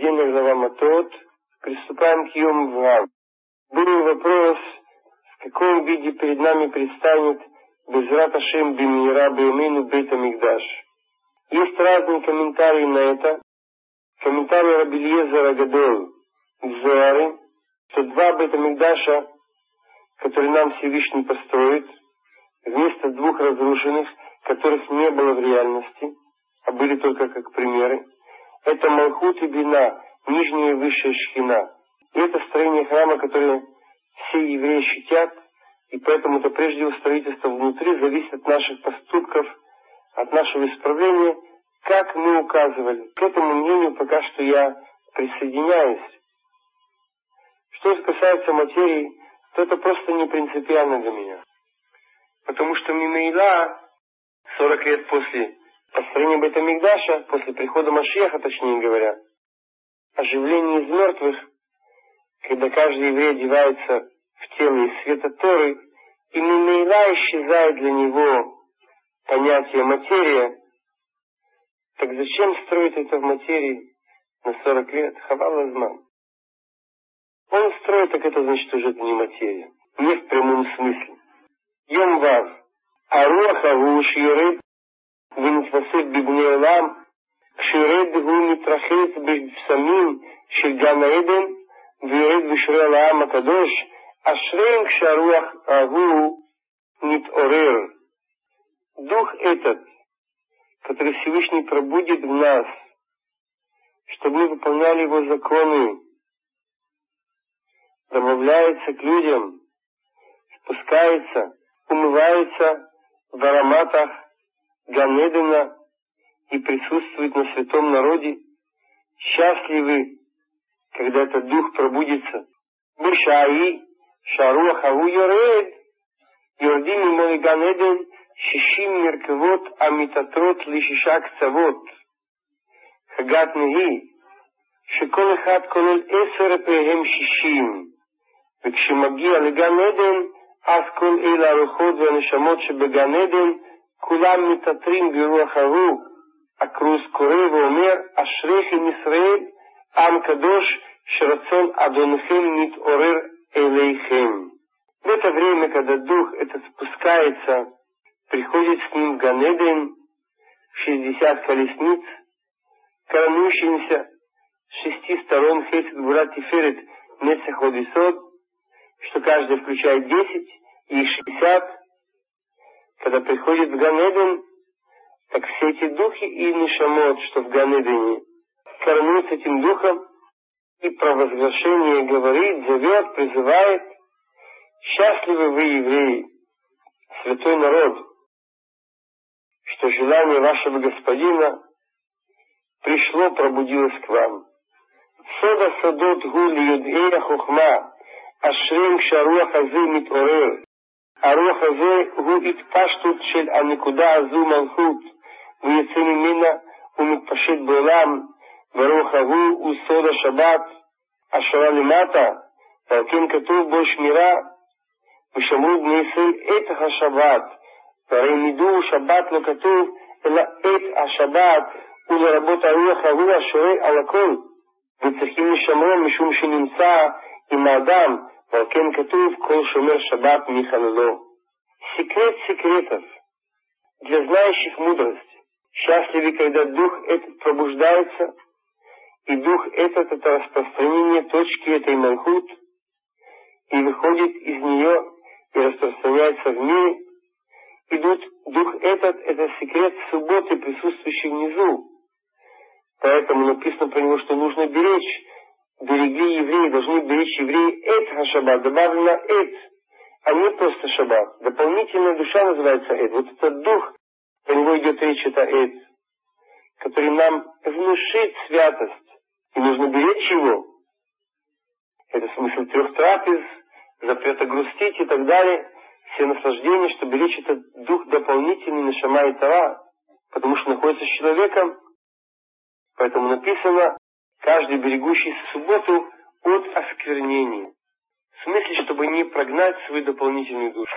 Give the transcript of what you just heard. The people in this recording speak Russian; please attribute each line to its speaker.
Speaker 1: недельная глава Матот. Приступаем к Йом Вав. Был вопрос, в каком виде перед нами предстанет Безрат Ашем Бимира Беймейну Бейт Амигдаш. Есть разные комментарии на это. Комментарий Рабильезера Гадол в Зоаре, что два Бейт Амигдаша, которые нам Всевышний построит, вместо двух разрушенных, которых не было в реальности, а были только как примеры, это Малхут и Бина, нижняя и высшая шхина. И это строение храма, которое все евреи ощутят, и поэтому это прежде всего строительство внутри зависит от наших поступков, от нашего исправления, как мы указывали. К этому мнению пока что я присоединяюсь. Что же касается материи, то это просто не принципиально для меня. Потому что Мимейла 40 лет после построение Бетамикдаша после прихода Машеха, точнее говоря, оживление из мертвых, когда каждый еврей одевается в тело из света Торы, и мимейла исчезает для него понятие материя, так зачем строить это в материи на 40 лет? Хавал Азман. Он строит, так это значит уже не материя. Не в прямом смысле. Йом Вав. Аруха Вуш Юры ונתווסף בבני עולם, כשיורד הוא מתרחץ בבשמים של גן העדן ויורד ושורה לעם הקדוש, אשריהם כשהרוח ההוא מתעורר. Дух этот, который Всевышний пробудет в нас, чтобы мы выполняли его законы, добавляется к людям, спускается, умывается в ароматах Ганедена и присутствует на святом народе, счастливы, когда этот дух пробудится. Бушаи, Шаруах Аву Йоред, Йордим мой Ганеден, Шишим Меркевот, Амитатрот Лишиша Кцавот. Хагат Неги, שכל אחד כולל עשר פריהם שישים, וכשמגיע לגן עדן, אז כל אלה הרוחות והנשמות שבגן עדן, כולם מתעטרים ברוח ההוא. הכרוז קורא ואומר, אשריכם ישראל, עם קדוש, שרצון אדונכם מתעורר אליכם. В это время, когда дух этот спускается, приходит с ним в Ганеден, в шестьдесят колесниц, коронующимся с шести сторон Хесед Бурат Тиферет Нецех Одисот, что каждый включает десять и шестьдесят, когда приходит в Ганеден, так все эти духи и нишамот, что в Ганедене, кормятся этим духом, и провозглашение говорит, зовет, призывает, «Счастливы вы, евреи, святой народ, что желание вашего Господина пришло, пробудилось к вам». Сода садот гули юдея э, хухма, ашрем шаруах азы митворер. הרוח הזה הוא התפשטות של הנקודה הזו מלכות, ויוצא ממנה ומתפשט בעולם, והרוח ההוא הוא סוד השבת, השורה למטה, ועל כן כתוב בו שמירה, ושמרו בני ישראל את השבת, והרי ידעו שבת לא כתוב, אלא את השבת, ולרבות הרוח ההוא השורה על הכל, וצריכים לשמרו משום שנמצא עם האדם, ועל כן כתוב כל שומר שבת מחללו. Секрет секретов. Для знающих мудрость. Счастливы, когда дух этот пробуждается, и дух этот — это распространение точки этой Малхут, и выходит из нее и распространяется в мире, и дух этот — это секрет субботы, присутствующий внизу. Поэтому написано про него, что нужно беречь, берегли евреи, должны беречь евреи эт хашабат, добавлено эт, а не просто шаббат. Дополнительная душа называется эт. Вот этот дух, про него идет речь, это эт, который нам внушит святость, и нужно беречь его. Это смысл трех трапез, запрета грустить и так далее. Все наслаждения, что беречь этот дух дополнительный на шама и тара, потому что находится с человеком. Поэтому написано, каждый берегущий субботу от осквернения. В смысле, чтобы не прогнать свою дополнительную душу.